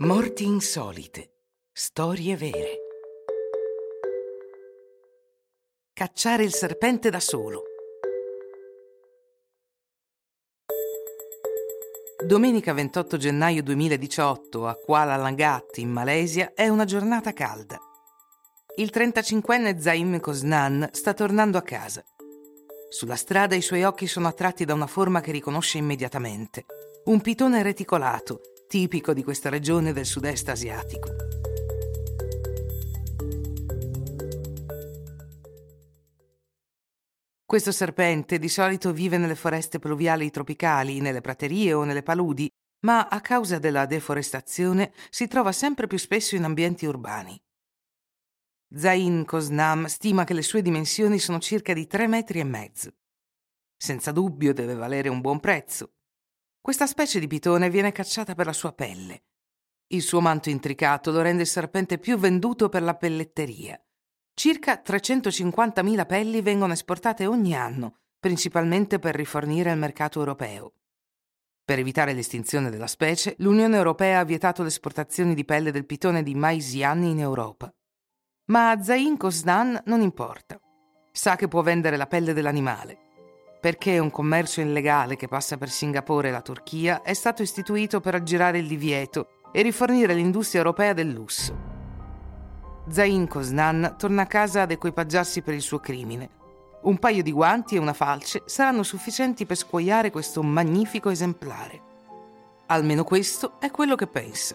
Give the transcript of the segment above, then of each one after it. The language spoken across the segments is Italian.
Morti insolite. Storie vere. Cacciare il serpente da solo. Domenica 28 gennaio 2018 a Kuala Langat in Malesia è una giornata calda. Il 35enne Zaim Kosnan sta tornando a casa. Sulla strada i suoi occhi sono attratti da una forma che riconosce immediatamente. Un pitone reticolato, tipico di questa regione del sud-est asiatico. Questo serpente di solito vive nelle foreste pluviali tropicali, nelle praterie o nelle paludi, ma a causa della deforestazione si trova sempre più spesso in ambienti urbani. Zain Kosnam stima che le sue dimensioni sono circa di 3 metri e mezzo. Senza dubbio deve valere un buon prezzo. Questa specie di pitone viene cacciata per la sua pelle. Il suo manto intricato lo rende il serpente più venduto per la pelletteria. Circa 350.000 pelli vengono esportate ogni anno, principalmente per rifornire il mercato europeo. Per evitare l'estinzione della specie, l'Unione Europea ha vietato le esportazioni di pelle del pitone di Maisian in Europa. Ma a Zain Kosdan non importa. Sa che può vendere la pelle dell'animale perché un commercio illegale che passa per Singapore e la Turchia è stato istituito per aggirare il divieto e rifornire l'industria europea del lusso. Zain Kosnan torna a casa ad equipaggiarsi per il suo crimine. Un paio di guanti e una falce saranno sufficienti per scuoiare questo magnifico esemplare. Almeno questo è quello che pensa.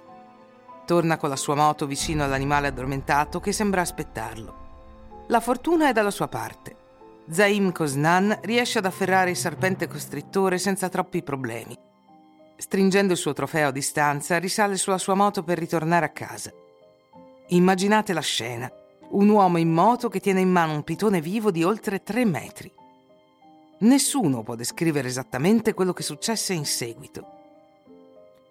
Torna con la sua moto vicino all'animale addormentato che sembra aspettarlo. La fortuna è dalla sua parte. Zaim Kosnan riesce ad afferrare il serpente costrittore senza troppi problemi. Stringendo il suo trofeo a distanza, risale sulla sua moto per ritornare a casa. Immaginate la scena. Un uomo in moto che tiene in mano un pitone vivo di oltre tre metri. Nessuno può descrivere esattamente quello che successe in seguito.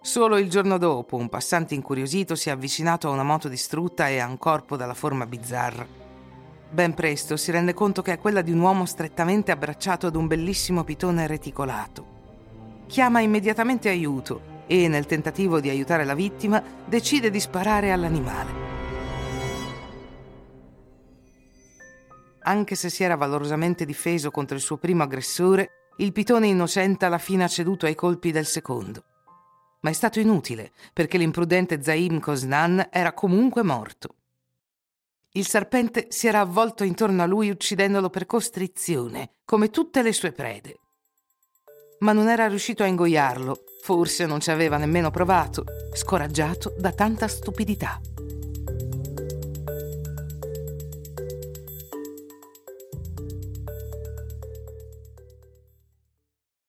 Solo il giorno dopo un passante incuriosito si è avvicinato a una moto distrutta e a un corpo dalla forma bizzarra Ben presto si rende conto che è quella di un uomo strettamente abbracciato ad un bellissimo pitone reticolato. Chiama immediatamente aiuto e, nel tentativo di aiutare la vittima, decide di sparare all'animale. Anche se si era valorosamente difeso contro il suo primo aggressore, il pitone innocente alla fine ha ceduto ai colpi del secondo. Ma è stato inutile, perché l'imprudente Zaim Kosnan era comunque morto. Il serpente si era avvolto intorno a lui uccidendolo per costrizione, come tutte le sue prede. Ma non era riuscito a ingoiarlo, forse non ci aveva nemmeno provato, scoraggiato da tanta stupidità.